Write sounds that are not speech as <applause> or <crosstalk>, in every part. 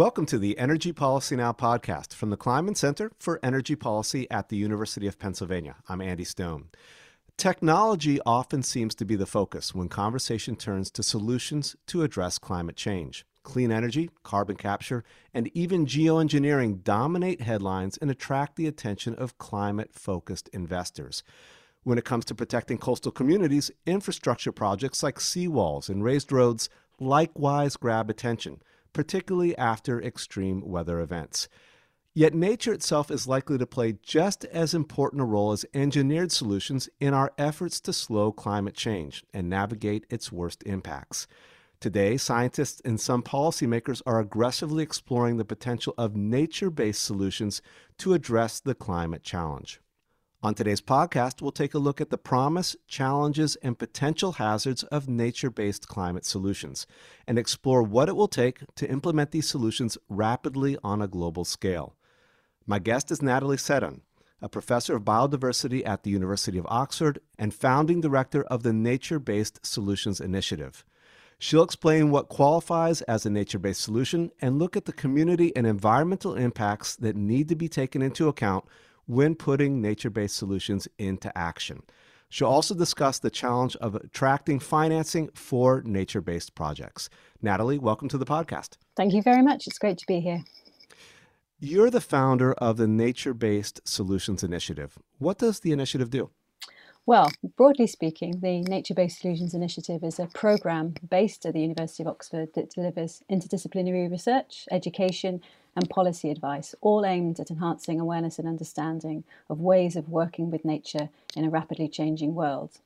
Welcome to the Energy Policy Now podcast from the Kleinman Center for Energy Policy at the University of Pennsylvania. I'm Andy Stone. Technology often seems to be the focus when conversation turns to solutions to address climate change. Clean energy, carbon capture, and even geoengineering dominate headlines and attract the attention of climate focused investors. When it comes to protecting coastal communities, infrastructure projects like seawalls and raised roads likewise grab attention, particularly after extreme weather events. Yet nature itself is likely to play just as important a role as engineered solutions in our efforts to slow climate change and navigate its worst impacts. Today, scientists and some policymakers are aggressively exploring the potential of nature based solutions to address the climate challenge. On today's podcast, we'll take a look at the promise, challenges, and potential hazards of nature based climate solutions and explore what it will take to implement these solutions rapidly on a global scale. My guest is Natalie Seddon, a professor of biodiversity at the University of Oxford and founding director of the Nature Based Solutions Initiative. She'll explain what qualifies as a nature based solution and look at the community and environmental impacts that need to be taken into account when putting nature based solutions into action. She'll also discuss the challenge of attracting financing for nature based projects. Natalie, welcome to the podcast. Thank you very much. It's great to be here. You're the founder of the Nature Based Solutions Initiative. What does the initiative do? Well, broadly speaking, the Nature Based Solutions Initiative is a program based at the University of Oxford that delivers interdisciplinary research, education, and policy advice, all aimed at enhancing awareness and understanding of ways of working with nature in a rapidly changing world.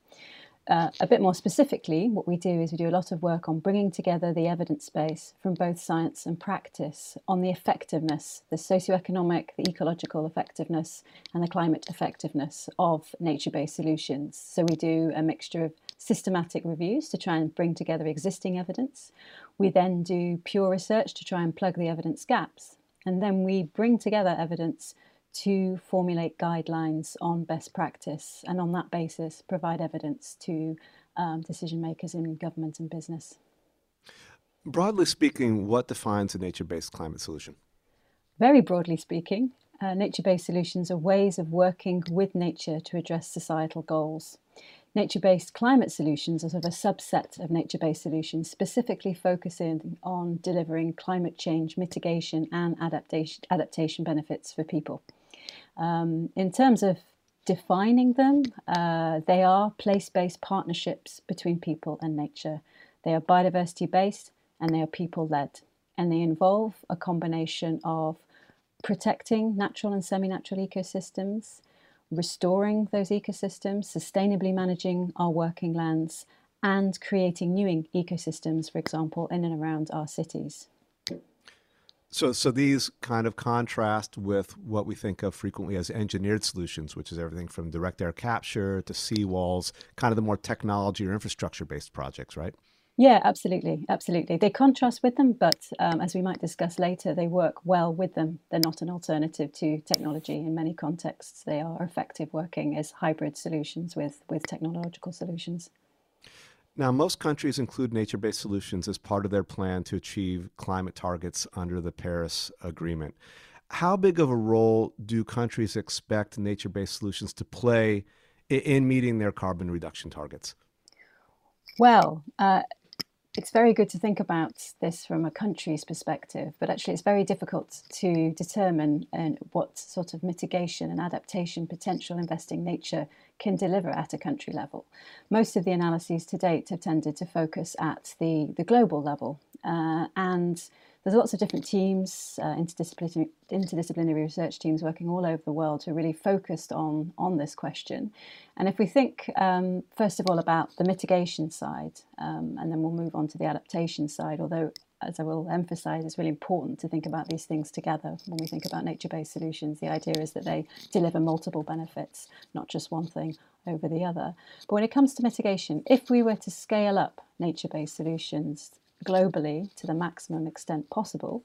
Uh, a bit more specifically, what we do is we do a lot of work on bringing together the evidence base from both science and practice on the effectiveness, the socioeconomic, the ecological effectiveness, and the climate effectiveness of nature based solutions. So we do a mixture of systematic reviews to try and bring together existing evidence. We then do pure research to try and plug the evidence gaps. And then we bring together evidence to formulate guidelines on best practice and on that basis provide evidence to um, decision makers in government and business. Broadly speaking, what defines a nature based climate solution? Very broadly speaking, uh, nature based solutions are ways of working with nature to address societal goals. Nature based climate solutions are sort of a subset of nature based solutions, specifically focusing on delivering climate change mitigation and adaptation, adaptation benefits for people. Um, in terms of defining them, uh, they are place based partnerships between people and nature. They are biodiversity based and they are people led. And they involve a combination of protecting natural and semi natural ecosystems, restoring those ecosystems, sustainably managing our working lands, and creating new ecosystems, for example, in and around our cities. So, so these kind of contrast with what we think of frequently as engineered solutions, which is everything from direct air capture to seawalls, kind of the more technology or infrastructure based projects, right? Yeah, absolutely, absolutely. They contrast with them, but um, as we might discuss later, they work well with them. They're not an alternative to technology in many contexts. They are effective working as hybrid solutions with with technological solutions. Now, most countries include nature based solutions as part of their plan to achieve climate targets under the Paris Agreement. How big of a role do countries expect nature based solutions to play in meeting their carbon reduction targets? Well, uh, it's very good to think about this from a country's perspective, but actually, it's very difficult to determine uh, what sort of mitigation and adaptation potential investing nature can deliver at a country level. Most of the analyses to date have tended to focus at the, the global level, uh, and there's lots of different teams, uh, interdisciplinary, interdisciplinary research teams working all over the world who are really focused on, on this question. And if we think, um, first of all, about the mitigation side, um, and then we'll move on to the adaptation side, although, as I will emphasize, it's really important to think about these things together when we think about nature based solutions. The idea is that they deliver multiple benefits, not just one thing over the other. But when it comes to mitigation, if we were to scale up nature based solutions globally to the maximum extent possible.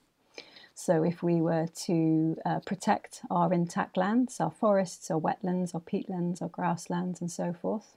So, if we were to uh, protect our intact lands, our forests, our wetlands, our peatlands, our grasslands, and so forth,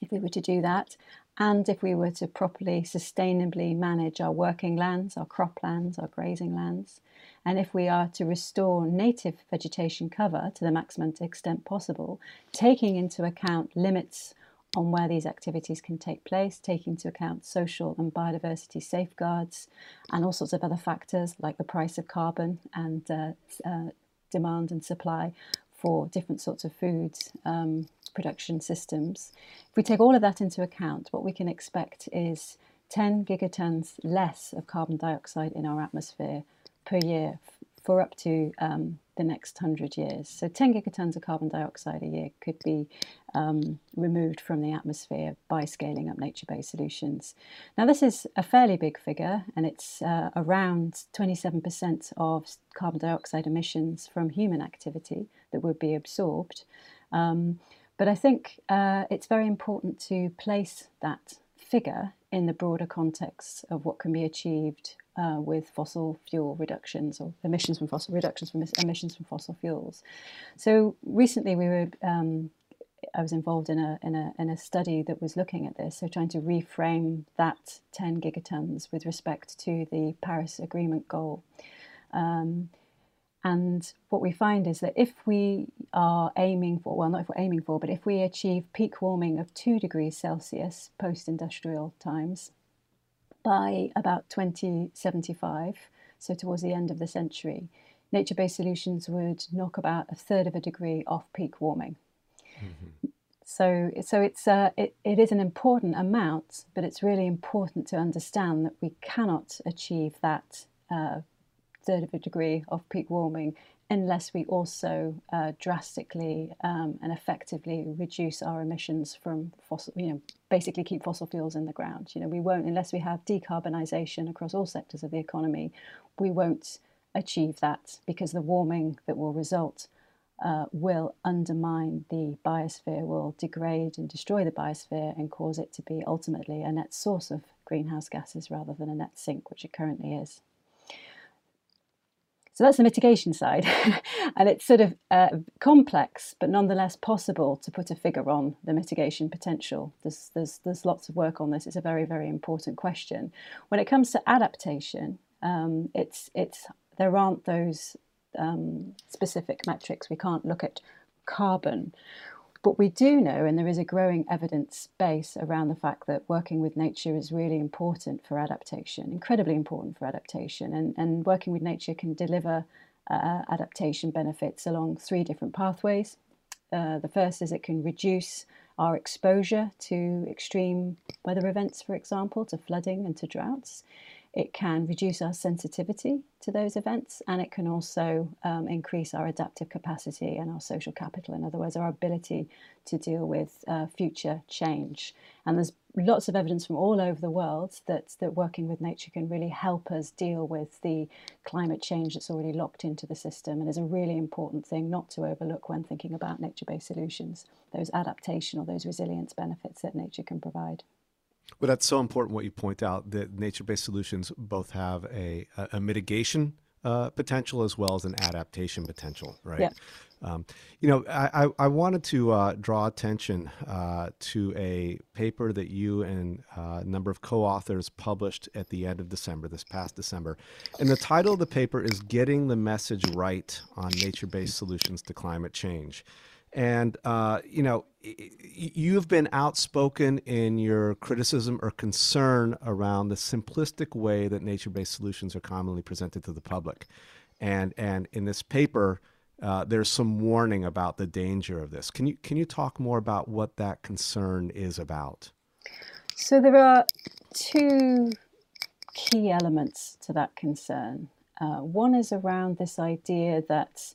if we were to do that and if we were to properly, sustainably manage our working lands, our crop lands, our grazing lands, and if we are to restore native vegetation cover to the maximum extent possible, taking into account limits on where these activities can take place, taking into account social and biodiversity safeguards, and all sorts of other factors like the price of carbon and uh, uh, demand and supply for different sorts of foods um, production systems. If we take all of that into account, what we can expect is 10 gigatons less of carbon dioxide in our atmosphere per year for up to um, the next 100 years. So 10 gigatons of carbon dioxide a year could be um, removed from the atmosphere by scaling up nature based solutions. Now, this is a fairly big figure, and it's uh, around 27% of carbon dioxide emissions from human activity that would be absorbed. Um, but I think uh, it's very important to place that figure in the broader context of what can be achieved uh, with fossil fuel reductions or emissions from fossil reductions from emissions from fossil fuels. So recently we were um, I was involved in a, in a in a study that was looking at this, so trying to reframe that 10 gigatons with respect to the Paris Agreement goal. Um, and what we find is that if we are aiming for, well, not if we're aiming for, but if we achieve peak warming of 2 degrees Celsius post industrial times by about 2075, so towards the end of the century, nature based solutions would knock about a third of a degree off peak warming. Mm-hmm. So, so it's uh, it, it is an important amount, but it's really important to understand that we cannot achieve that uh, third of a degree of peak warming unless we also uh, drastically um, and effectively reduce our emissions from fossil, you know, basically keep fossil fuels in the ground. You know, we won't, unless we have decarbonisation across all sectors of the economy, we won't achieve that because the warming that will result uh, will undermine the biosphere, will degrade and destroy the biosphere and cause it to be ultimately a net source of greenhouse gases rather than a net sink, which it currently is. So that's the mitigation side. <laughs> and it's sort of uh, complex, but nonetheless possible to put a figure on the mitigation potential. There's, there's, there's lots of work on this. It's a very, very important question. When it comes to adaptation, um, it's, it's, there aren't those um, specific metrics. We can't look at carbon. But we do know, and there is a growing evidence base around the fact that working with nature is really important for adaptation, incredibly important for adaptation. And, and working with nature can deliver uh, adaptation benefits along three different pathways. Uh, the first is it can reduce our exposure to extreme weather events, for example, to flooding and to droughts. It can reduce our sensitivity to those events and it can also um, increase our adaptive capacity and our social capital. In other words, our ability to deal with uh, future change. And there's lots of evidence from all over the world that, that working with nature can really help us deal with the climate change that's already locked into the system and is a really important thing not to overlook when thinking about nature based solutions, those adaptation or those resilience benefits that nature can provide. Well, that's so important what you point out that nature based solutions both have a, a, mitigation uh, potential as well as an adaptation potential, right? Yeah. Um, you know, I, I wanted to uh, draw attention uh, to a paper that you and uh, a number of co authors published at the end of December, this past December. And the title of the paper is Getting the Message Right on Nature Based Solutions to Climate Change. And, uh, you know, you've been outspoken in your criticism or concern around the simplistic way that nature based solutions are commonly presented to the public. And, and in this paper, uh, there's some warning about the danger of this. Can you, can you talk more about what that concern is about? So, there are two key elements to that concern. Uh, one is around this idea that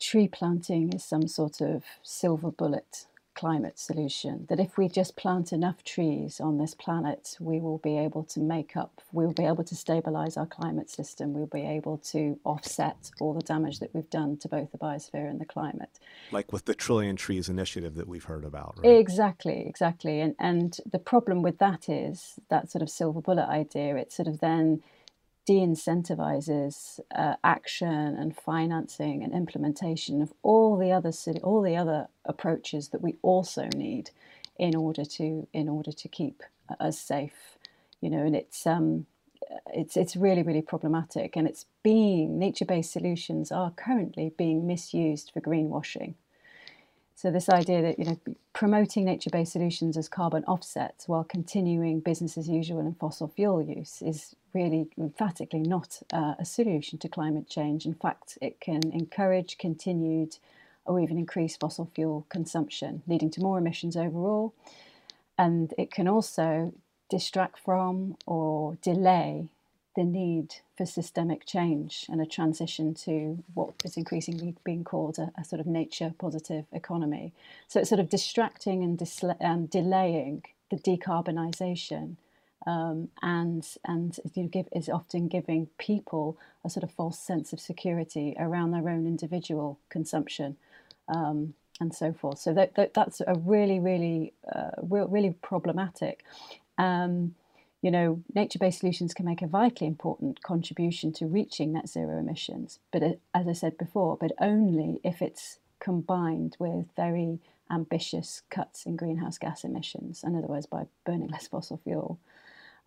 tree planting is some sort of silver bullet climate solution. That if we just plant enough trees on this planet, we will be able to make up, we will be able to stabilize our climate system, we'll be able to offset all the damage that we've done to both the biosphere and the climate. Like with the Trillion Trees initiative that we've heard about, right? Exactly, exactly. And, and the problem with that is that sort of silver bullet idea, it sort of then de-incentivizes uh, action and financing and implementation of all the other all the other approaches that we also need in order to in order to keep us safe. You know, and it's um, it's it's really really problematic, and it's being nature-based solutions are currently being misused for greenwashing. So this idea that you know promoting nature-based solutions as carbon offsets while continuing business as usual and fossil fuel use is really emphatically not uh, a solution to climate change. In fact, it can encourage continued or even increase fossil fuel consumption, leading to more emissions overall. And it can also distract from or delay the need for systemic change and a transition to what is increasingly being called a, a sort of nature positive economy. So it's sort of distracting and, and delaying the decarbonisation um, and and you know, give, is often giving people a sort of false sense of security around their own individual consumption um, and so forth. So that, that, that's a really really uh, really problematic. Um, you know, nature-based solutions can make a vitally important contribution to reaching net zero emissions, but it, as I said before, but only if it's combined with very ambitious cuts in greenhouse gas emissions, in other words, by burning less fossil fuel.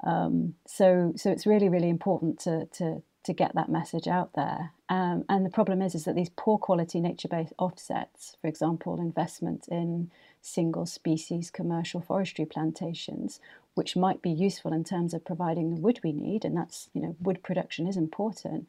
Um, so, so it's really, really important to, to, to get that message out there. Um, and the problem is, is that these poor quality nature-based offsets, for example, investment in single species commercial forestry plantations, which might be useful in terms of providing the wood we need, and that's you know wood production is important,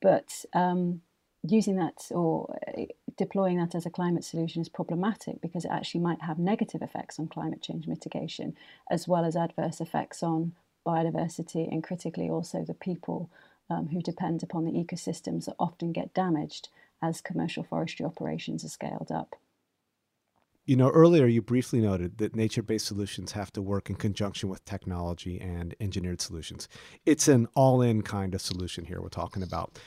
but um, using that or uh, deploying that as a climate solution is problematic because it actually might have negative effects on climate change mitigation as well as adverse effects on biodiversity and critically also the people um, who depend upon the ecosystems that often get damaged as commercial forestry operations are scaled up. You know, earlier you briefly noted that nature based solutions have to work in conjunction with technology and engineered solutions. It's an all in kind of solution here we're talking about.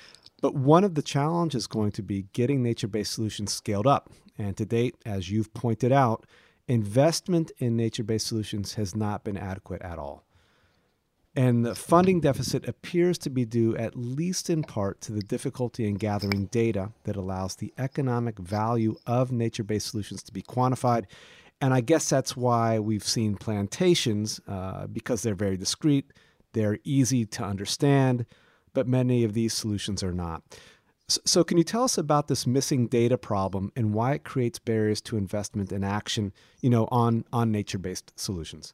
But one of the challenges is going to be getting nature based solutions scaled up. And to date, as you've pointed out, investment in nature based solutions has not been adequate at all. And the funding deficit appears to be due, at least in part, to the difficulty in gathering data that allows the economic value of nature based solutions to be quantified. And I guess that's why we've seen plantations, uh, because they're very discrete, they're easy to understand, but many of these solutions are not. So, can you tell us about this missing data problem and why it creates barriers to investment and action, you know, on, on nature-based solutions?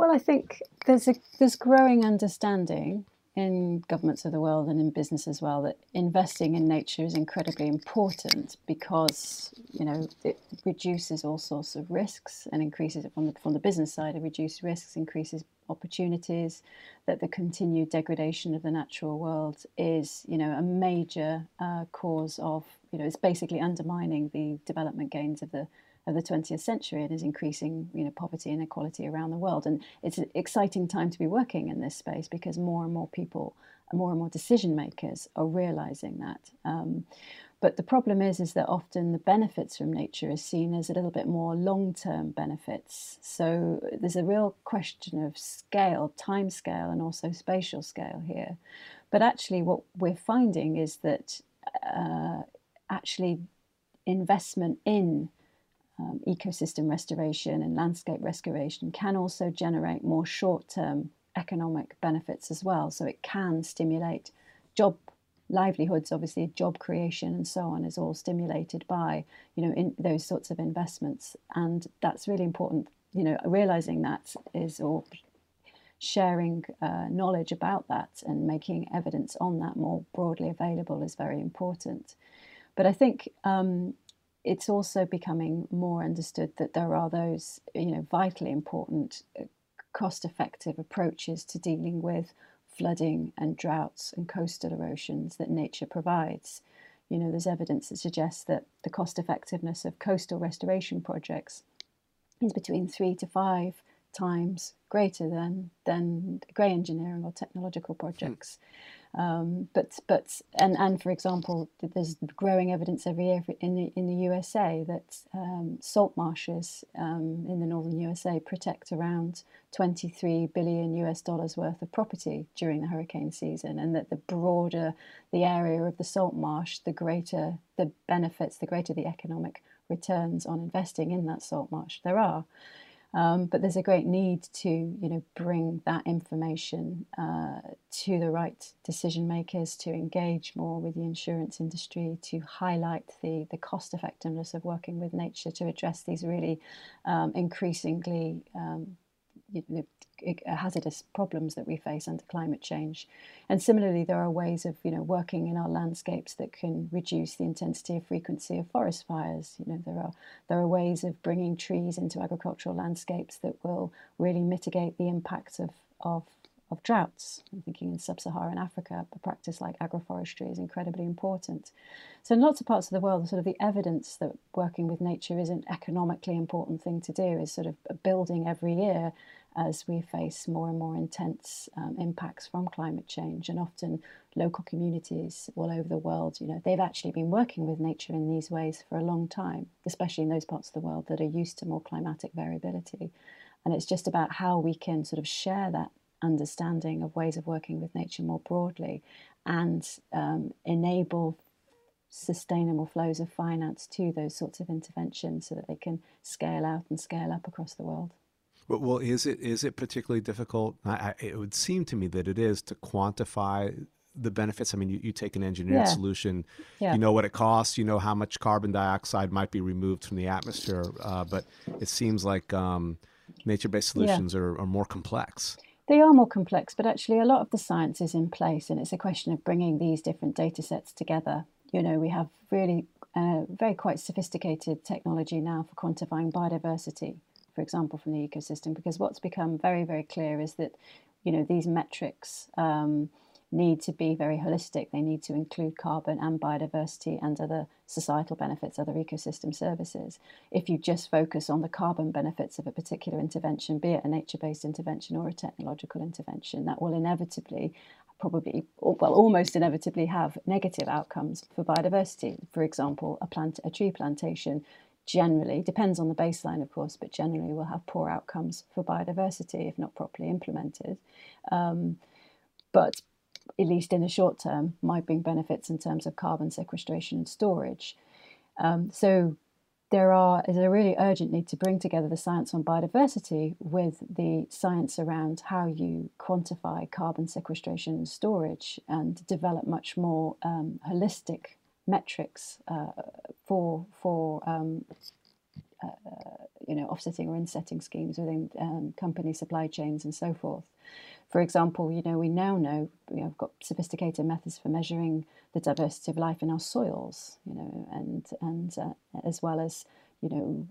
Well, I think there's a there's growing understanding in governments of the world and in business as well that investing in nature is incredibly important because you know it reduces all sorts of risks and increases from the from the business side it reduces risks increases opportunities that the continued degradation of the natural world is you know a major uh, cause of you know it's basically undermining the development gains of the of the 20th century and is increasing you know poverty and inequality around the world and it's an exciting time to be working in this space because more and more people more and more decision makers are realizing that um, but the problem is, is that often the benefits from nature is seen as a little bit more long-term benefits. So there's a real question of scale, time scale, and also spatial scale here. But actually, what we're finding is that uh, actually investment in um, ecosystem restoration and landscape restoration can also generate more short-term economic benefits as well. So it can stimulate job livelihoods, obviously job creation and so on is all stimulated by you know in those sorts of investments, and that's really important. You know, realizing that is or sharing uh, knowledge about that and making evidence on that more broadly available is very important. But I think um, it's also becoming more understood that there are those you know vitally important, uh, cost-effective approaches to dealing with flooding and droughts and coastal erosions that nature provides. You know, there's evidence that suggests that the cost effectiveness of coastal restoration projects is between three to five times greater than than grey engineering or technological projects. Mm. Um, but but and and for example, there's growing evidence every year in the in the USA that um, salt marshes um, in the northern USA protect around 23 billion US dollars worth of property during the hurricane season, and that the broader the area of the salt marsh, the greater the benefits, the greater the economic returns on investing in that salt marsh. There are. Um, but there's a great need to, you know, bring that information uh, to the right decision makers, to engage more with the insurance industry, to highlight the the cost effectiveness of working with nature to address these really um, increasingly um, know, hazardous problems that we face under climate change. And similarly, there are ways of you know working in our landscapes that can reduce the intensity of frequency of forest fires. You know there are there are ways of bringing trees into agricultural landscapes that will really mitigate the impact of of of droughts. I'm thinking in sub-Saharan Africa, a practice like agroforestry is incredibly important. So in lots of parts of the world, sort of the evidence that working with nature is an economically important thing to do is sort of building every year as we face more and more intense um, impacts from climate change. And often local communities all over the world, you know, they've actually been working with nature in these ways for a long time, especially in those parts of the world that are used to more climatic variability. And it's just about how we can sort of share that understanding of ways of working with nature more broadly and um, enable sustainable flows of finance to those sorts of interventions so that they can scale out and scale up across the world. Well, is it is it particularly difficult? I, I, it would seem to me that it is to quantify the benefits. I mean, you, you take an engineered yeah. solution, yeah. you know what it costs, you know how much carbon dioxide might be removed from the atmosphere, uh, but it seems like um, nature-based solutions yeah. are, are more complex. They are more complex, but actually a lot of the science is in place, and it's a question of bringing these different data sets together. You know, we have really uh, very quite sophisticated technology now for quantifying biodiversity for example, from the ecosystem. Because what's become very, very clear is that, you know, these metrics um, need to be very holistic. They need to include carbon and biodiversity and other societal benefits, other ecosystem services. If you just focus on the carbon benefits of a particular intervention, be it a nature based intervention or a technological intervention, that will inevitably probably well almost inevitably have negative outcomes for biodiversity for example a plant a tree plantation generally, depends on the baseline, of course, but generally will have poor outcomes for biodiversity if not properly implemented. Um, but at least in the short term, might bring benefits in terms of carbon sequestration and storage. Um, so there are is a really urgent need to bring together the science on biodiversity with the science around how you quantify carbon sequestration and storage and develop much more um, holistic metrics uh, for for um, uh, you know offsetting or insetting schemes within um, company supply chains and so forth. For example, you know we now know we have got sophisticated methods for measuring the diversity of life in our soils, you know, and and uh, as well as you know,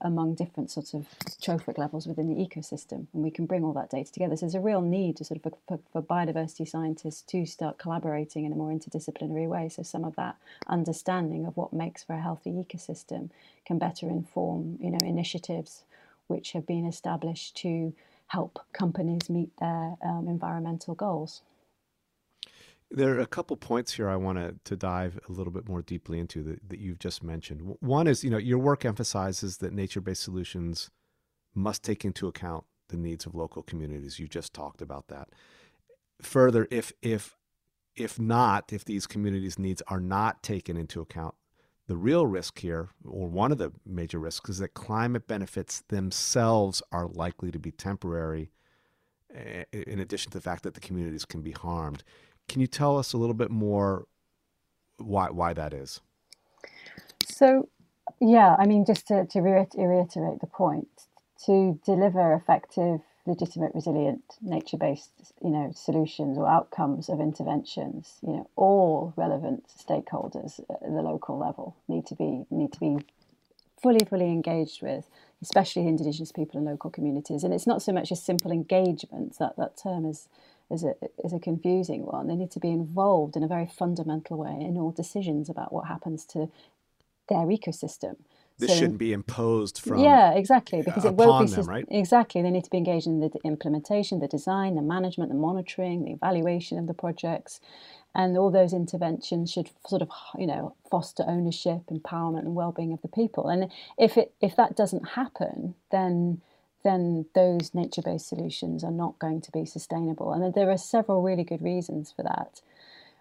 among different sorts of trophic levels within the ecosystem. And we can bring all that data together. So there's a real need to sort of for, for, biodiversity scientists to start collaborating in a more interdisciplinary way. So some of that understanding of what makes for a healthy ecosystem can better inform, you know, initiatives which have been established to help companies meet their um, environmental goals. There are a couple points here I want to, dive a little bit more deeply into that, that you've just mentioned. One is, you know, your work emphasizes that nature-based solutions must take into account the needs of local communities. You just talked about that. Further, if if if not, if these communities' needs are not taken into account, the real risk here, or one of the major risks, is that climate benefits themselves are likely to be temporary, eh, in addition to the fact that the communities can be harmed. Can you tell us a little bit more why why that is? So, yeah, I mean, just to, to reiterate the point, to deliver effective, legitimate, resilient, nature-based, you know, solutions or outcomes of interventions, you know, all relevant stakeholders at the local level need to be need to be fully, fully engaged with, especially Indigenous people and local communities. And it's not so much a simple engagement that that term is is a is a confusing one. They need to be involved in a very fundamental way in all decisions about what happens to their ecosystem. This so, shouldn't be imposed from yeah exactly because it won't be them, right? exactly they need to be engaged in the implementation, the design, the management, the monitoring, the evaluation of the projects, and all those interventions should sort of you know foster ownership, empowerment, and well-being of the people. And if it if that doesn't happen, then then those nature based solutions are not going to be sustainable. And there are several really good reasons for that.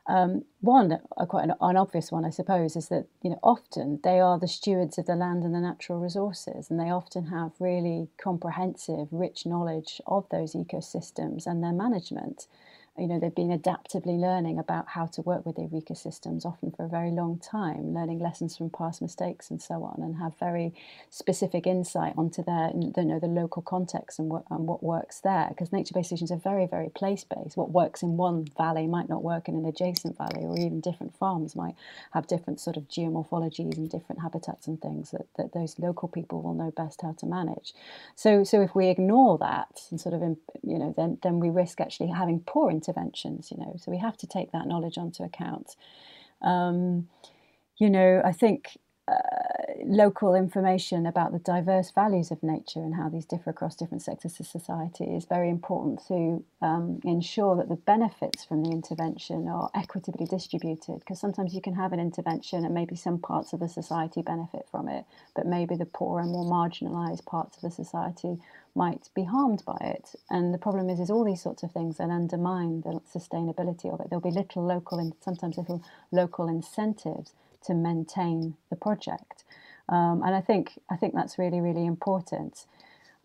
Um, one, quite an, an, obvious one, I suppose, is that you know often they are the stewards of the land and the natural resources, and they often have really comprehensive, rich knowledge of those ecosystems and their management you know, they've been adaptively learning about how to work with their ecosystems, often for a very long time, learning lessons from past mistakes and so on, and have very specific insight onto their, you know, the local context and what, and what works there. Because nature-based solutions are very, very place-based. What works in one valley might not work in an adjacent valley, or even different farms might have different sort of geomorphologies and different habitats and things that, that those local people will know best how to manage. So, so if we ignore that and sort of, you know, then then we risk actually having poor interventions, you know. So we have to take that knowledge onto account. Um, you know, I think uh, local information about the diverse values of nature and how these differ across different sectors of society is very important to um, ensure that the benefits from the intervention are equitably distributed. Because sometimes you can have an intervention and maybe some parts of the society benefit from it, but maybe the poor and more marginalised parts of the society might be harmed by it. And the problem is, is all these sorts of things then undermine the sustainability of it. There'll be little local and sometimes little local incentives to maintain the project. Um, and I think I think that's really really important.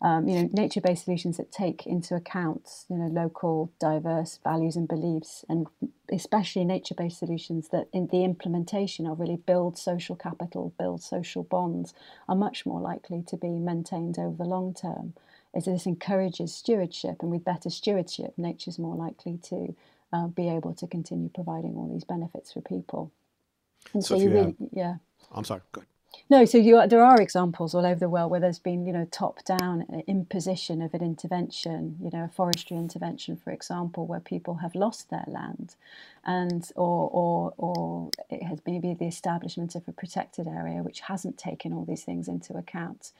Um, you know, nature-based solutions that take into account you know local diverse values and beliefs, and especially nature-based solutions that in the implementation of really build social capital, build social bonds, are much more likely to be maintained over the long term. As this encourages stewardship, and with better stewardship, nature's more likely to uh, be able to continue providing all these benefits for people. And so, so you, you really, have, yeah. I'm sorry. Good. No, so you, there are examples all over the world where there's been, you know, top-down imposition of an intervention, you know, a forestry intervention, for example, where people have lost their land, and or or or it has maybe the establishment of a protected area which hasn't taken all these things into account.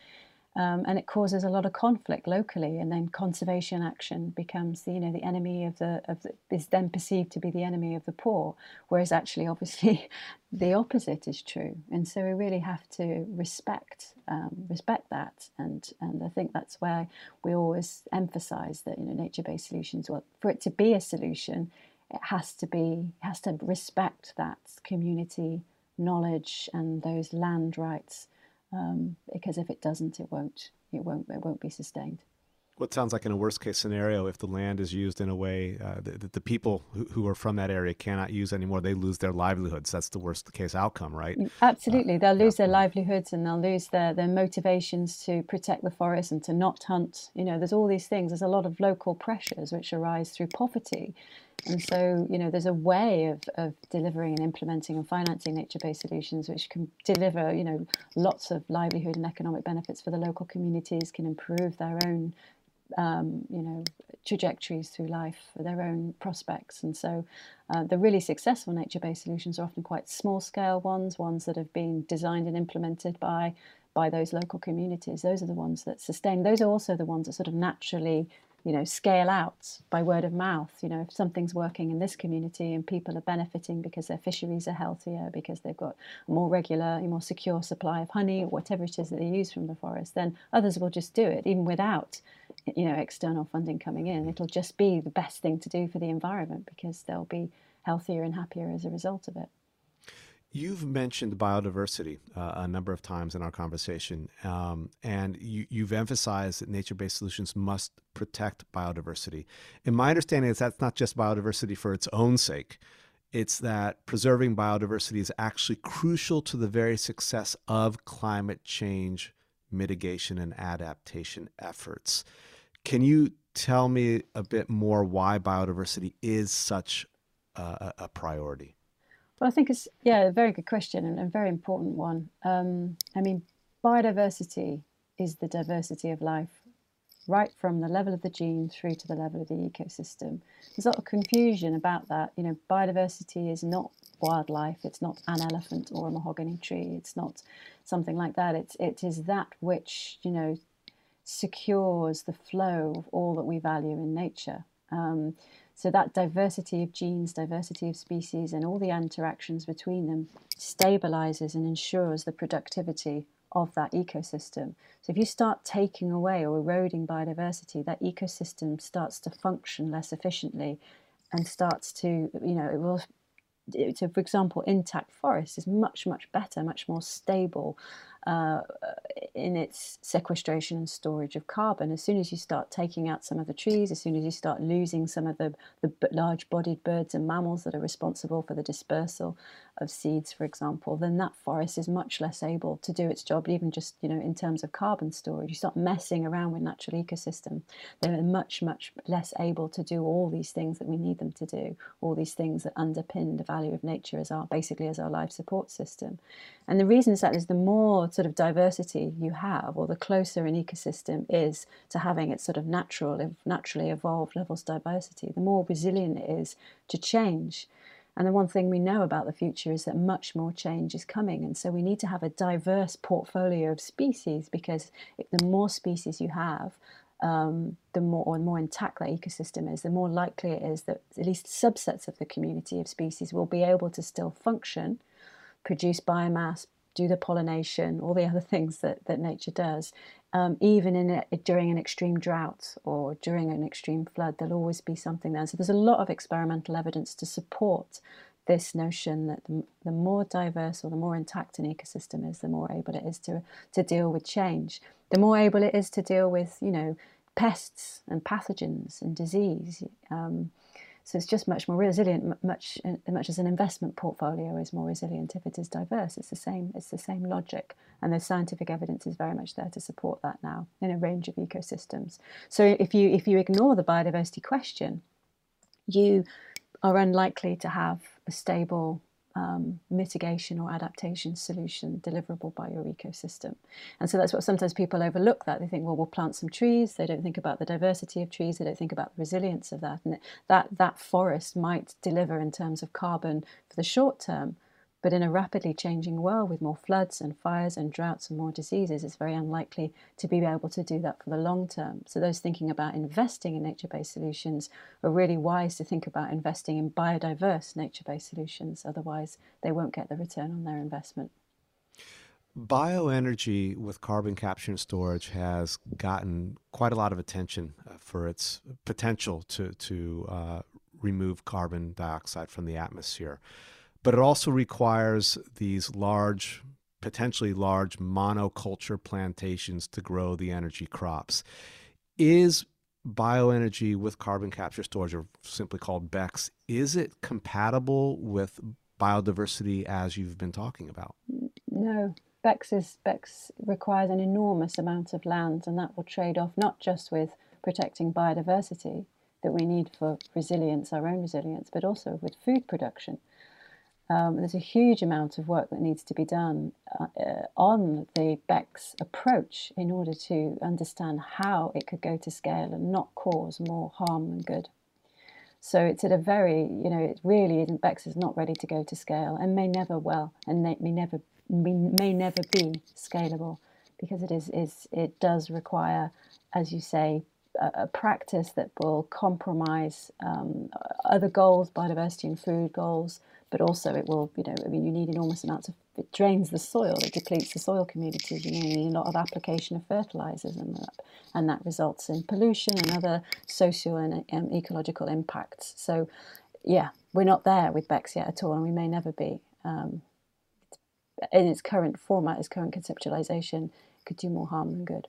Um, and it causes a lot of conflict locally, and then conservation action becomes the you know the enemy of the of the, is then perceived to be the enemy of the poor, whereas actually <laughs> obviously the opposite is true. And so we really have to respect um, respect that, and and I think that's where we always emphasise that you know nature based solutions. Well, for it to be a solution, it has to be has to respect that community knowledge and those land rights um, because if it doesn't, it won't it won't it won't be sustained. What sounds like in a worst case scenario, if the land is used in a way uh, that, the people who, who, are from that area cannot use anymore, they lose their livelihoods. That's the worst case outcome, right? Mm, absolutely, uh, they'll lose yeah. their livelihoods and they'll lose their their motivations to protect the forest and to not hunt. You know, there's all these things. There's a lot of local pressures which arise through poverty and so, you know, there's a way of, of delivering and implementing and financing nature-based solutions which can deliver, you know, lots of livelihood and economic benefits for the local communities, can improve their own, um, you know, trajectories through life, for their own prospects. And so uh, the really successful nature-based solutions are often quite small-scale ones, ones that have been designed and implemented by by those local communities. Those are the ones that sustain. Those are also the ones that sort of naturally you know scale out by word of mouth you know if something's working in this community and people are benefiting because their fisheries are healthier because they've got a more regular more secure supply of honey or whatever it is that they use from the forest then others will just do it even without you know external funding coming in. It'll just be the best thing to do for the environment because they'll be healthier and happier as a result of it You've mentioned biodiversity uh, a number of times in our conversation, um, and you, have emphasized that nature based solutions must protect biodiversity. And my understanding is that's not just biodiversity for its own sake, it's that preserving biodiversity is actually crucial to the very success of climate change mitigation and adaptation efforts. Can you tell me a bit more why biodiversity is such a, a priority? Well, I think it's yeah a very good question and a very important one. Um, I mean, biodiversity is the diversity of life, right from the level of the gene through to the level of the ecosystem. There's a lot of confusion about that. You know, biodiversity is not wildlife. It's not an elephant or a mahogany tree. It's not something like that. It's it is that which you know secures the flow of all that we value in nature. Um, so that diversity of genes, diversity of species, and all the interactions between them stabilizes and ensures the productivity of that ecosystem. So if you start taking away or eroding biodiversity, that ecosystem starts to function less efficiently and starts to, you know, it will so for example, intact forest is much, much better, much more stable uh, in its sequestration and storage of carbon. As soon as you start taking out some of the trees, as soon as you start losing some of the, the large bodied birds and mammals that are responsible for the dispersal of seeds, for example, then that forest is much less able to do its job, even just you know in terms of carbon storage. You start messing around with natural ecosystem; they're much, much less able to do all these things that we need them to do, all these things that underpin the value of nature as our basically as our life support system. And the reason is that is the more sort of diversity you have, or the closer an ecosystem is to having its sort of natural, naturally evolved levels of diversity, the more resilient it is to change. And the one thing we know about the future is that much more change is coming. And so we need to have a diverse portfolio of species because the more species you have, um, the more or more intact that ecosystem is, the more likely it is that at least subsets of the community of species will be able to still function, produce biomass, do the pollination, all the <laughs> other things that, that nature does, um, even in a, during an extreme drought or during an extreme flood, there'll always be something there. So there's a lot of experimental evidence to support this notion that the, the more diverse or the more intact an ecosystem is, the more able it is to, to deal with change. The more able it is to deal with, you know, pests and pathogens and disease. Um, so it's just much more resilient, much uh, much as an investment portfolio is more resilient if it is diverse. It's the same. It's the same logic, and the scientific evidence is very much there to support that now in a range of ecosystems. So if you if you ignore the biodiversity question, you are unlikely to have a stable um, mitigation or adaptation solution deliverable by your ecosystem. And so that's what sometimes people overlook that. They think, well, we'll plant some trees. They don't think about the diversity of trees. They don't think about the resilience of that. And that, that forest might deliver in terms of carbon for the short term, but in a rapidly changing world with more floods and fires and droughts and more diseases, it's very unlikely to be able to do that for the long term. So, those thinking about investing in nature based solutions are really wise to think about investing in biodiverse nature based solutions. Otherwise, they won't get the return on their investment. Bioenergy with carbon capture and storage has gotten quite a lot of attention uh, for its potential to, to uh, remove carbon dioxide from the atmosphere but it also requires these large, potentially large monoculture plantations to grow the energy crops. Is bioenergy with carbon capture storage, or simply called BECCS, is it compatible with biodiversity as you've been talking about? No. BECCS, is, requires an enormous amount of land, and that will trade off not just with protecting biodiversity that we need for resilience, our own resilience, but also with food production. Um, there's a huge amount of work that needs to be done uh, uh, on the BECCS approach in order to understand how it could go to scale and not cause more harm than good. So it's at a very, you know, it really isn't, BECCS is not ready to go to scale and may never well, and may never, may never be scalable because it is, is it does require, as you say, a, a practice that will compromise um, other goals, biodiversity and food goals, but also it will, you know, I mean, you need enormous amounts of, it drains the soil, it depletes the soil communities, you need a lot of application of fertilizers and that, and that results in pollution and other social and um, ecological impacts. So, yeah, we're not there with BECCS yet at all, and we may never be. Um, in its current format, its current conceptualization, could do more harm than good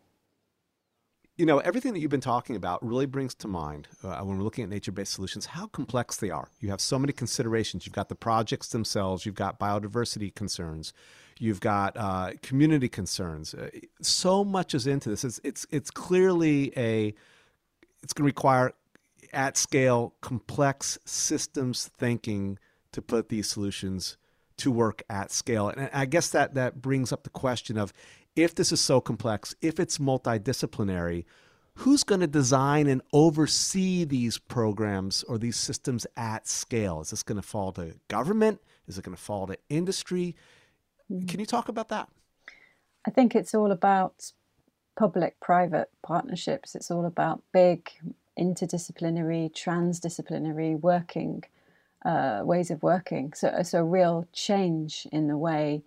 you know, everything that you've been talking about really brings to mind uh, when we're looking at nature based solutions how complex they are. You have so many considerations. You've got the projects themselves, you've got biodiversity concerns, you've got uh, community concerns. Uh, so much is into this. It's, it's, it's clearly a, it's going to require at scale, complex systems thinking to put these solutions to work at scale. And I guess that, that brings up the question of if this is so complex, if it's multidisciplinary, who's going to design and oversee these programs or these systems at scale? Is this going to fall to government? Is it going to fall to industry? Hmm. Can you talk about that? I think it's all about public private partnerships. It's all about big interdisciplinary, transdisciplinary working uh, ways of working. So, so real change in the way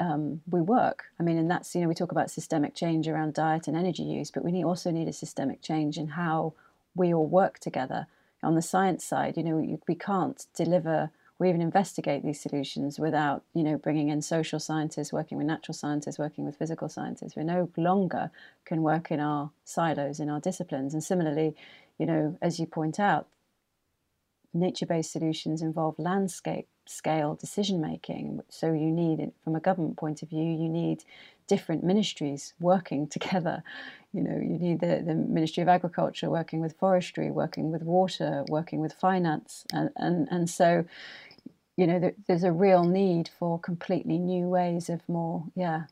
um, we work. I mean, and that's, you know, we talk about systemic change around diet and energy use, but we need, also need a systemic change in how we all work together. On the science side, you know, we can't deliver or even investigate these solutions without, you know, bringing in social scientists, working with natural scientists, working with physical scientists. We no longer can work in our silos, in our disciplines. And similarly, you know, as you point out, nature-based solutions involve landscape scale decision making. So you need, it from a government point of view, you need different ministries working <laughs> together. You know, you need the, the Ministry of Agriculture working with forestry, working with water, working with finance, and and, and so, you know, there, there's a real need for completely new ways of more, yeah,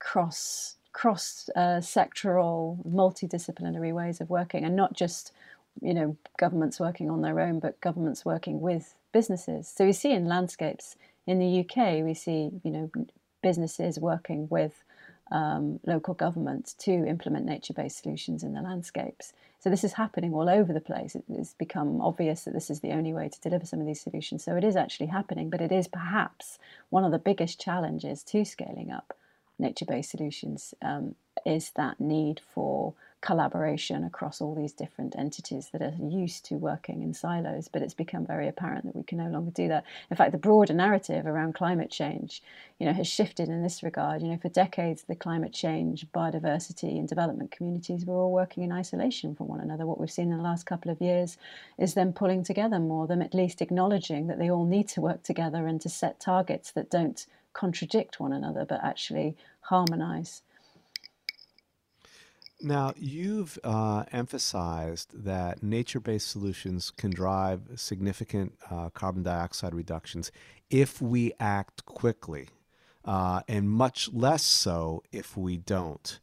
cross cross uh, sectoral, multidisciplinary ways of working, and not just you know governments working on their own, but governments working with businesses. So we see in landscapes in the UK, we see you know businesses working with um, local governments to implement nature-based solutions in the landscapes. So this is happening all over the place. It's become obvious that this is the only way to deliver some of these solutions. So it is actually happening, but it is perhaps one of the biggest challenges to scaling up nature-based solutions um, is that need for collaboration across all these different entities that are used to working in silos, but it's become very apparent that we can no longer do that. In fact, the broader narrative around climate change, you know, has shifted in this regard. You know, for decades, the climate change, biodiversity, and development communities were all working in isolation from one another. What we've seen in the last couple of years is them pulling together more, them at least acknowledging that they all need to work together and to set targets that don't contradict one another, but actually harmonize. Now, you've uh, emphasized that nature based solutions can drive significant uh, carbon dioxide reductions if we act quickly, uh, and much less so if we don't.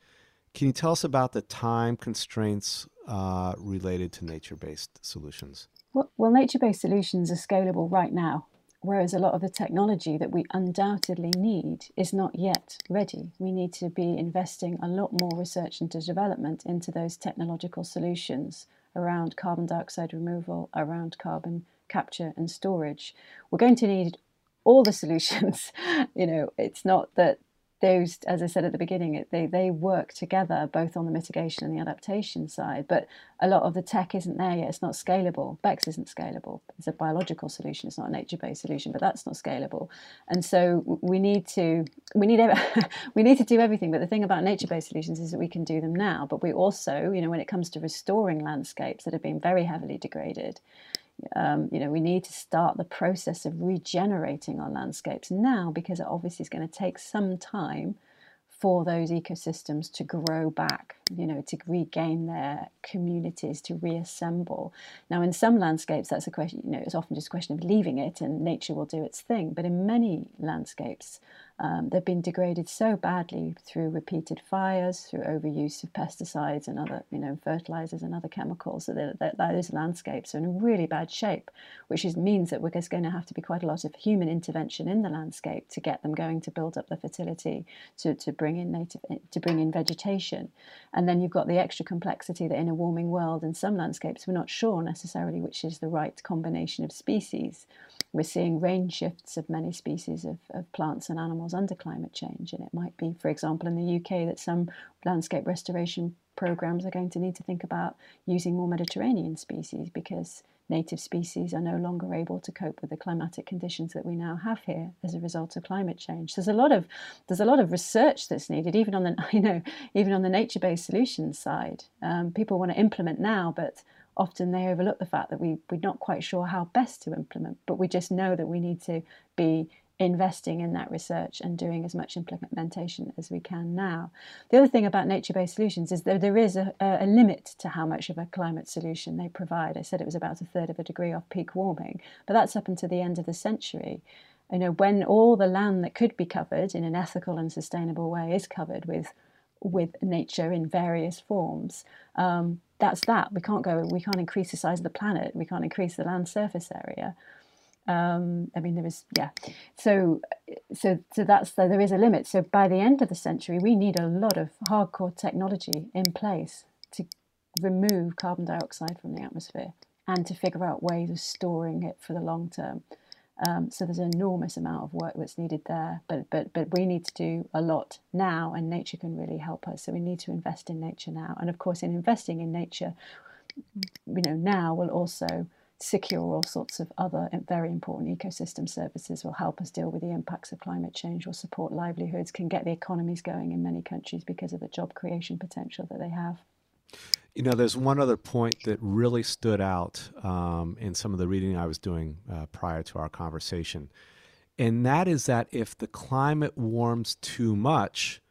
Can you tell us about the time constraints uh, related to nature based solutions? Well, well nature based solutions are scalable right now whereas a lot of the technology that we undoubtedly need is not yet ready. We need to be investing a lot more research and development into those technological solutions around carbon dioxide removal, around carbon capture and storage. We're going to need all the <laughs> solutions. you know, it's not that those, as I said at the beginning, they, they work together both on the mitigation and the adaptation side. But a lot of the tech isn't there yet. It's not scalable. BECCS isn't scalable. It's a biological solution. It's not a nature-based solution, but that's not scalable. And so we need to we need <laughs> we need to do everything. But the thing about nature-based solutions is that we can do them now. But we also, you know, when it comes to restoring landscapes that have been very heavily degraded, um, you know, we need to start the process of regenerating our landscapes now because it obviously is going to take some time for those ecosystems to grow back, you know, to regain their communities, to reassemble. Now, in some landscapes, that's a question, you know, it's often just a question of leaving it and nature will do its thing. But in many landscapes, um, they've been degraded so badly through repeated fires, through overuse of pesticides and other, you know, fertilizers and other chemicals. So those landscapes are in really bad shape, which is, means that we're just going to have to be quite a lot of human intervention in the landscape to get them going to build up the fertility, to, to bring in native, to bring in vegetation. And then you've got the extra complexity that in a warming world, in some landscapes, we're not sure necessarily which is the right combination of species. We're seeing range shifts of many species of, of plants and animals under climate change. And it might be, for example, in the UK, that some landscape restoration programs are going to need to think about using more Mediterranean species because native species are no longer able to cope with the climatic conditions that we now have here as a result of climate change. There's a lot of there's a lot of research that's needed, even on the <laughs> you know even on the nature-based solutions side. Um, people want to implement now, but often they overlook the fact that we, we're not quite sure how best to implement, but we just know that we need to be investing in that research and doing as much implementation as we can now. The other thing about nature-based solutions is that there is a, a, limit to how much of a climate solution they provide. I said it was about a third of a degree off peak warming, but that's up until the end of the century. You know, when all the land that could be covered in an ethical and sustainable way is covered with with nature in various forms, um, that's that. We can't go. We can't increase the size of the planet. We can't increase the land surface area. Um, I mean, there is yeah. So so so that's the, there is a limit. So by the end of the century, we need a lot of hardcore technology in place to remove carbon dioxide from the atmosphere and to figure out ways of storing it for the long term. Um, so there's an enormous amount of work that's needed there, but but but we need to do a lot now, and nature can really help us. So we need to invest in nature now, and of course, in investing in nature, you know, now will also secure all sorts of other very important ecosystem services, will help us deal with the impacts of climate change, will support livelihoods, can get the economies going in many countries because of the job creation potential that they have. You know, there's one other point that really stood out um, in some of the reading I was doing uh, prior to our conversation. And that is that if the climate warms too much,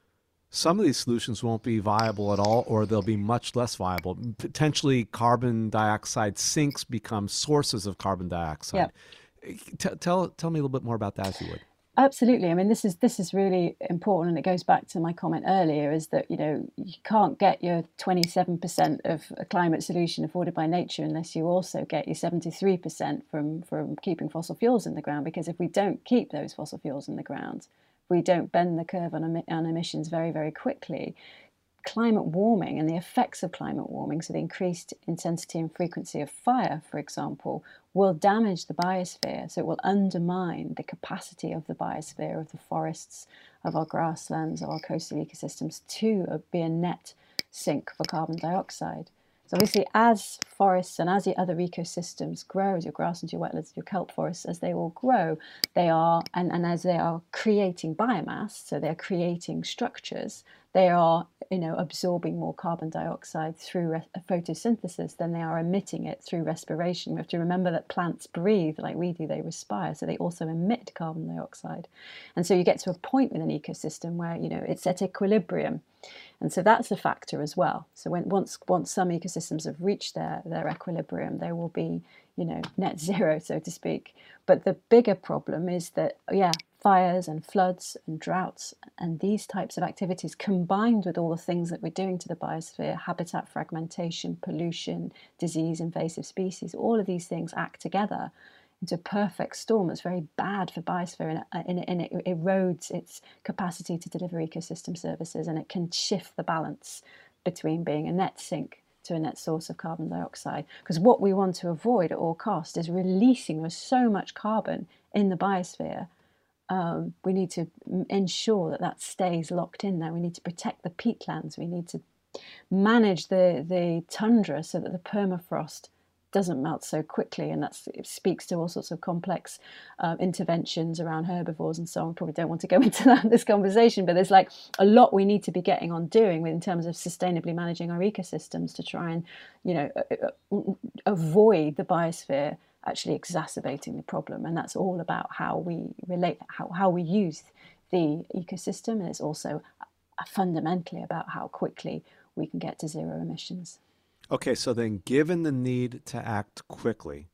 some of these solutions won't be viable at all, or they'll be much less viable. Potentially, carbon dioxide sinks become sources of carbon dioxide. Yep. T- tell tell me a little bit more about that, if you would. Absolutely. I mean, this is this is really important, and it goes back to my comment earlier: is that you know you can't get your 27% of a climate solution afforded by nature unless you also get your 73% from from keeping fossil fuels in the ground. Because if we don't keep those fossil fuels in the ground, we don't bend the curve on, on emissions very very quickly, climate warming and the effects of climate warming, so the increased intensity and frequency of fire, for example, will damage the biosphere. So it will undermine the capacity of the biosphere, of the forests, of our grasslands, of our coastal ecosystems to be a net sink for carbon dioxide. So obviously, as forests and as the other ecosystems grow, as your grasslands, your wetlands, your kelp forests, as they all grow, they are, and, and as they are creating biomass, so they're creating structures, they are you know absorbing more carbon dioxide through photosynthesis than they are emitting it through respiration. We have to remember that plants breathe like we do; they respire, so they also emit carbon dioxide. And so you get to a point with an ecosystem where you know it's at equilibrium, and so that's a factor as well. So when once once some ecosystems have reached their their equilibrium, they will be you know net <laughs> zero, so to speak. But the bigger problem is that yeah, fires and floods and droughts and these types of activities combined with all the things that we're doing to the biosphere habitat fragmentation pollution disease invasive species all of these things act together into a perfect storm that's very bad for biosphere and, and, and it erodes its capacity to deliver ecosystem services and it can shift the balance between being a net sink to a net source of carbon dioxide because what we want to avoid at all cost is releasing there's so much carbon in the biosphere um, we need to ensure that that stays locked in there. We need to protect the peatlands. We need to manage the, the tundra so that the permafrost doesn't melt so quickly, and that speaks to all sorts of complex uh, interventions around herbivores and so on. Probably don't want to go <laughs> into that this conversation, but there's like a lot we need to be getting on doing in terms of sustainably managing our ecosystems to try and, you know, uh, uh, avoid the biosphere actually exacerbating the problem. And that's all about how we relate, how, how we use the ecosystem. And it's also uh, fundamentally about how quickly we can get to zero emissions. Okay, so then, given the need to act quickly,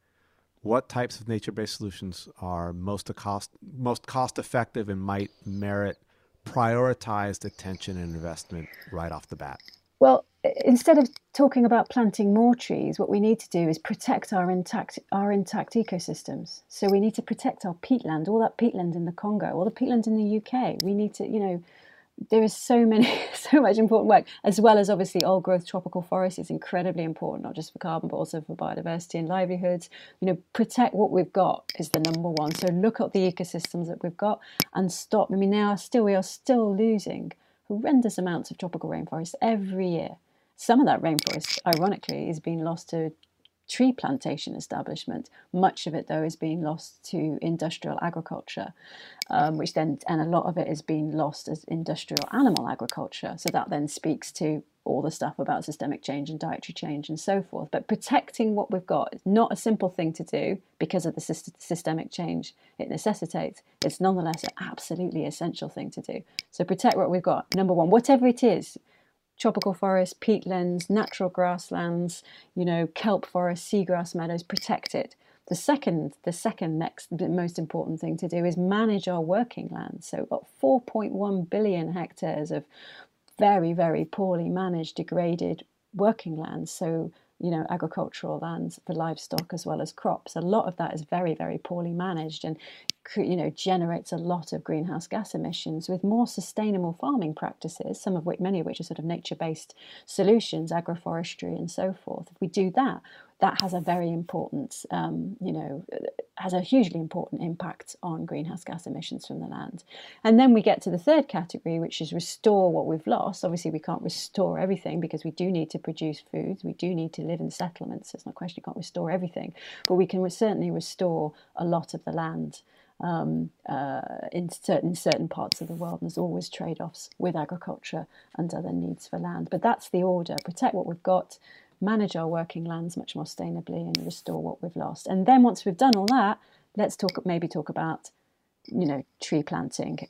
what types of nature-based solutions are most cost most cost effective and might merit prioritized attention and investment right off the bat? Well, instead of talking about planting more trees, what we need to do is protect our intact our intact ecosystems. So we need to protect our peatland, all that peatland in the Congo, all the peatland in the UK. We need to, you know, there is so many, <laughs> so much important work, as well as obviously old growth tropical forest is incredibly important, not just for carbon, but also for biodiversity and livelihoods. You know, protect what we've got is the number one. So look at the ecosystems that we've got and stop. I mean, now still we are still losing horrendous amounts of tropical rainforest every year. Some of that rainforest, ironically, is being lost to tree plantation establishment. Much of it, though, is being lost to industrial agriculture, um, which then, and a lot of it is being lost as industrial animal agriculture. So that then speaks to all the stuff about systemic change and dietary change and so forth. But protecting what we've got is not a simple thing to do because of the systemic change it necessitates. It's nonetheless an absolutely essential thing to do. So protect what we've got. Number one, whatever it is, tropical forests, peatlands, natural grasslands, you know, kelp forests, seagrass meadows, protect it. The second, the second next most important thing to do is manage our working lands. So, we've got 4.1 billion hectares of very, very poorly managed, degraded working lands. So, you know, agricultural lands for livestock as well as crops. A lot of that is very, very poorly managed and, you know, generates a lot of greenhouse gas emissions. With more sustainable farming practices, some of which, many of which are sort of nature-based solutions, agroforestry and so forth. If we do that, that has a very important, um, you know, has a hugely important impact on greenhouse gas emissions from the land. And then we get to the third category, which is restore what we've lost. Obviously, we can't restore everything because we do need to produce foods, we do need to live in settlements. It's not a question you can't restore everything, but we can certainly restore a lot of the land. Um, uh, in certain certain parts of the world. And there's always trade-offs with agriculture and other needs for land. But that's the order: protect what we've got, manage our working lands much more sustainably and restore what we've lost. And then once we've done all that, let's talk maybe talk about you know tree planting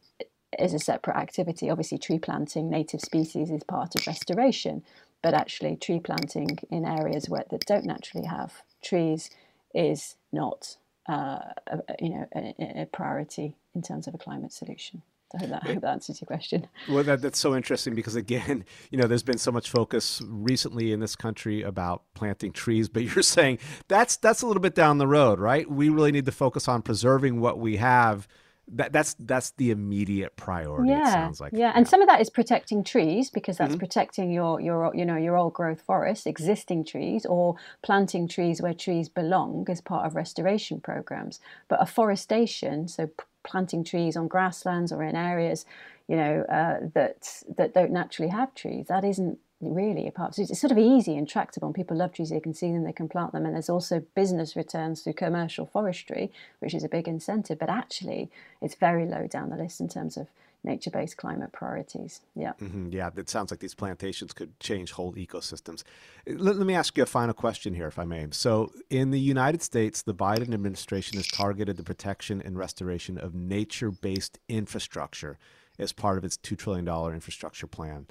as a separate activity. Obviously, tree planting native species is part of restoration, but actually tree planting in areas where that don't naturally have trees is not uh, a, you know a, a priority in terms of a climate solution. I hope that, I hope that answers your question. Well, that, that's so interesting because, again, <laughs> you know, there's been so much focus recently in this country about planting trees, but <laughs> you're saying that's that's a little bit down the road, right? We really need to focus on preserving what we have. That, that's that's the immediate priority. Yeah, sounds like yeah, and some of that is protecting trees because that's mm-hmm. protecting your your you know your old growth forests, existing trees, or planting trees where trees belong as part of restoration programs. But afforestation, so planting trees on grasslands or in areas, you know, uh, that that don't naturally have trees. That isn't really a part. It's sort of easy and tractable. And people love trees; they can see them, they can plant them, and there's also business returns through commercial forestry, which is a big incentive. But actually, it's very low down the list in terms of nature based climate priorities. Yeah. Mm-hmm. Yeah, it sounds like these plantations could change whole ecosystems. Let, let, me ask you a final question here, if I may. So, in the United States, the Biden administration has targeted the protection and restoration of nature based infrastructure as part of its $2 trillion infrastructure plan.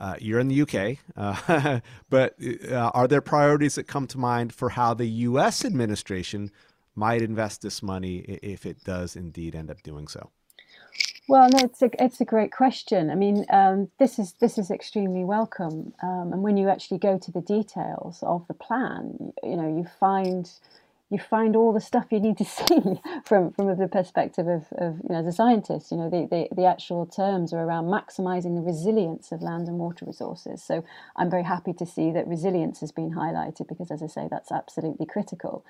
Uh, you're in the UK, uh, <laughs> but uh, are there priorities that come to mind for how the US administration might invest this money if it does indeed end up doing so? Well, no, it's a it's a great question. I mean, um, this is this is extremely welcome, um, and when you actually go to the details of the plan, you know, you find you find all the stuff you need to <laughs> see from from the perspective of, of you know as a scientist you know the, the, the actual terms are around maximizing the resilience of land and water resources. So i'm very happy to see that resilience has been highlighted because as i say that's absolutely critical.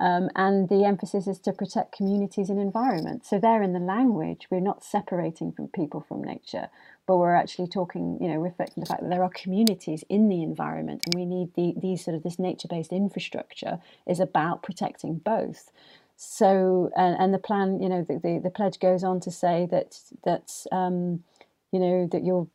Um, and the emphasis is to protect communities and environment. So there in the language we're not separating from people from nature but we're actually talking, you know, reflecting the fact that there are communities in the environment, and we need the, these sort of this nature-based infrastructure is about protecting both. So, and, and the plan, you know, the, the, the, pledge goes on to say that that um, you know that you'll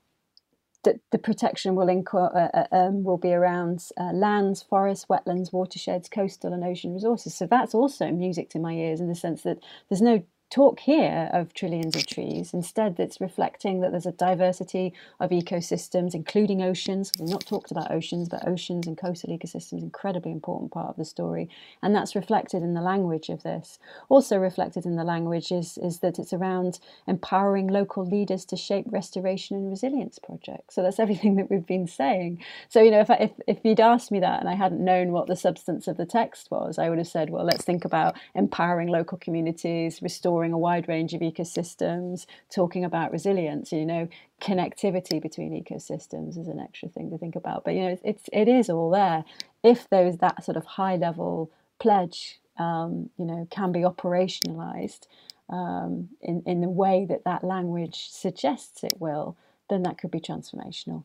that the protection will inco- uh, uh, um, will be around uh, lands, forests, wetlands, watersheds, coastal and ocean resources. So that's also music to my ears in the sense that there's no talk here of trillions of trees. Instead, it's reflecting that there's a diversity of ecosystems, including oceans. We've not talked about oceans, but oceans and coastal ecosystems, incredibly important part of the story. And that's reflected in the language of this. Also reflected in the language is, is that it's around empowering local leaders to shape restoration and resilience projects. So that's everything that we've been saying. So, you know, if, I, if, if you'd asked me that and I hadn't known what the substance of the text was, I would have said, well, let's think about empowering local communities, restoring restoring a wide range of ecosystems, talking about resilience, you know, connectivity between ecosystems is an extra thing to think about. But you know, it's it is all there. If there's that sort of high level pledge, um, you know, can be operationalized um, in in the way that that language suggests it will, then that could be transformational.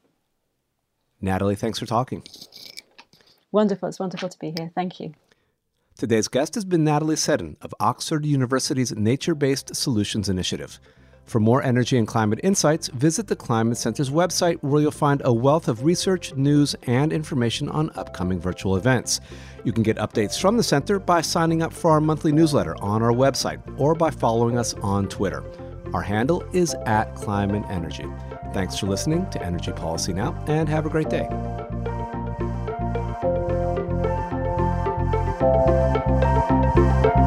Natalie, thanks for talking. Wonderful. It's wonderful to be here. Thank you. Today's guest has been Natalie Seddon of Oxford University's Nature Based Solutions Initiative. For more energy and climate insights, visit the Kleinman Center's website where you'll find a wealth of research, news, and information on upcoming virtual events. You can get updates from the center by signing up for our monthly newsletter on our website or by following us on Twitter. Our handle is at Kleinman Energy. Thanks for listening to Energy Policy Now and have a great day. Música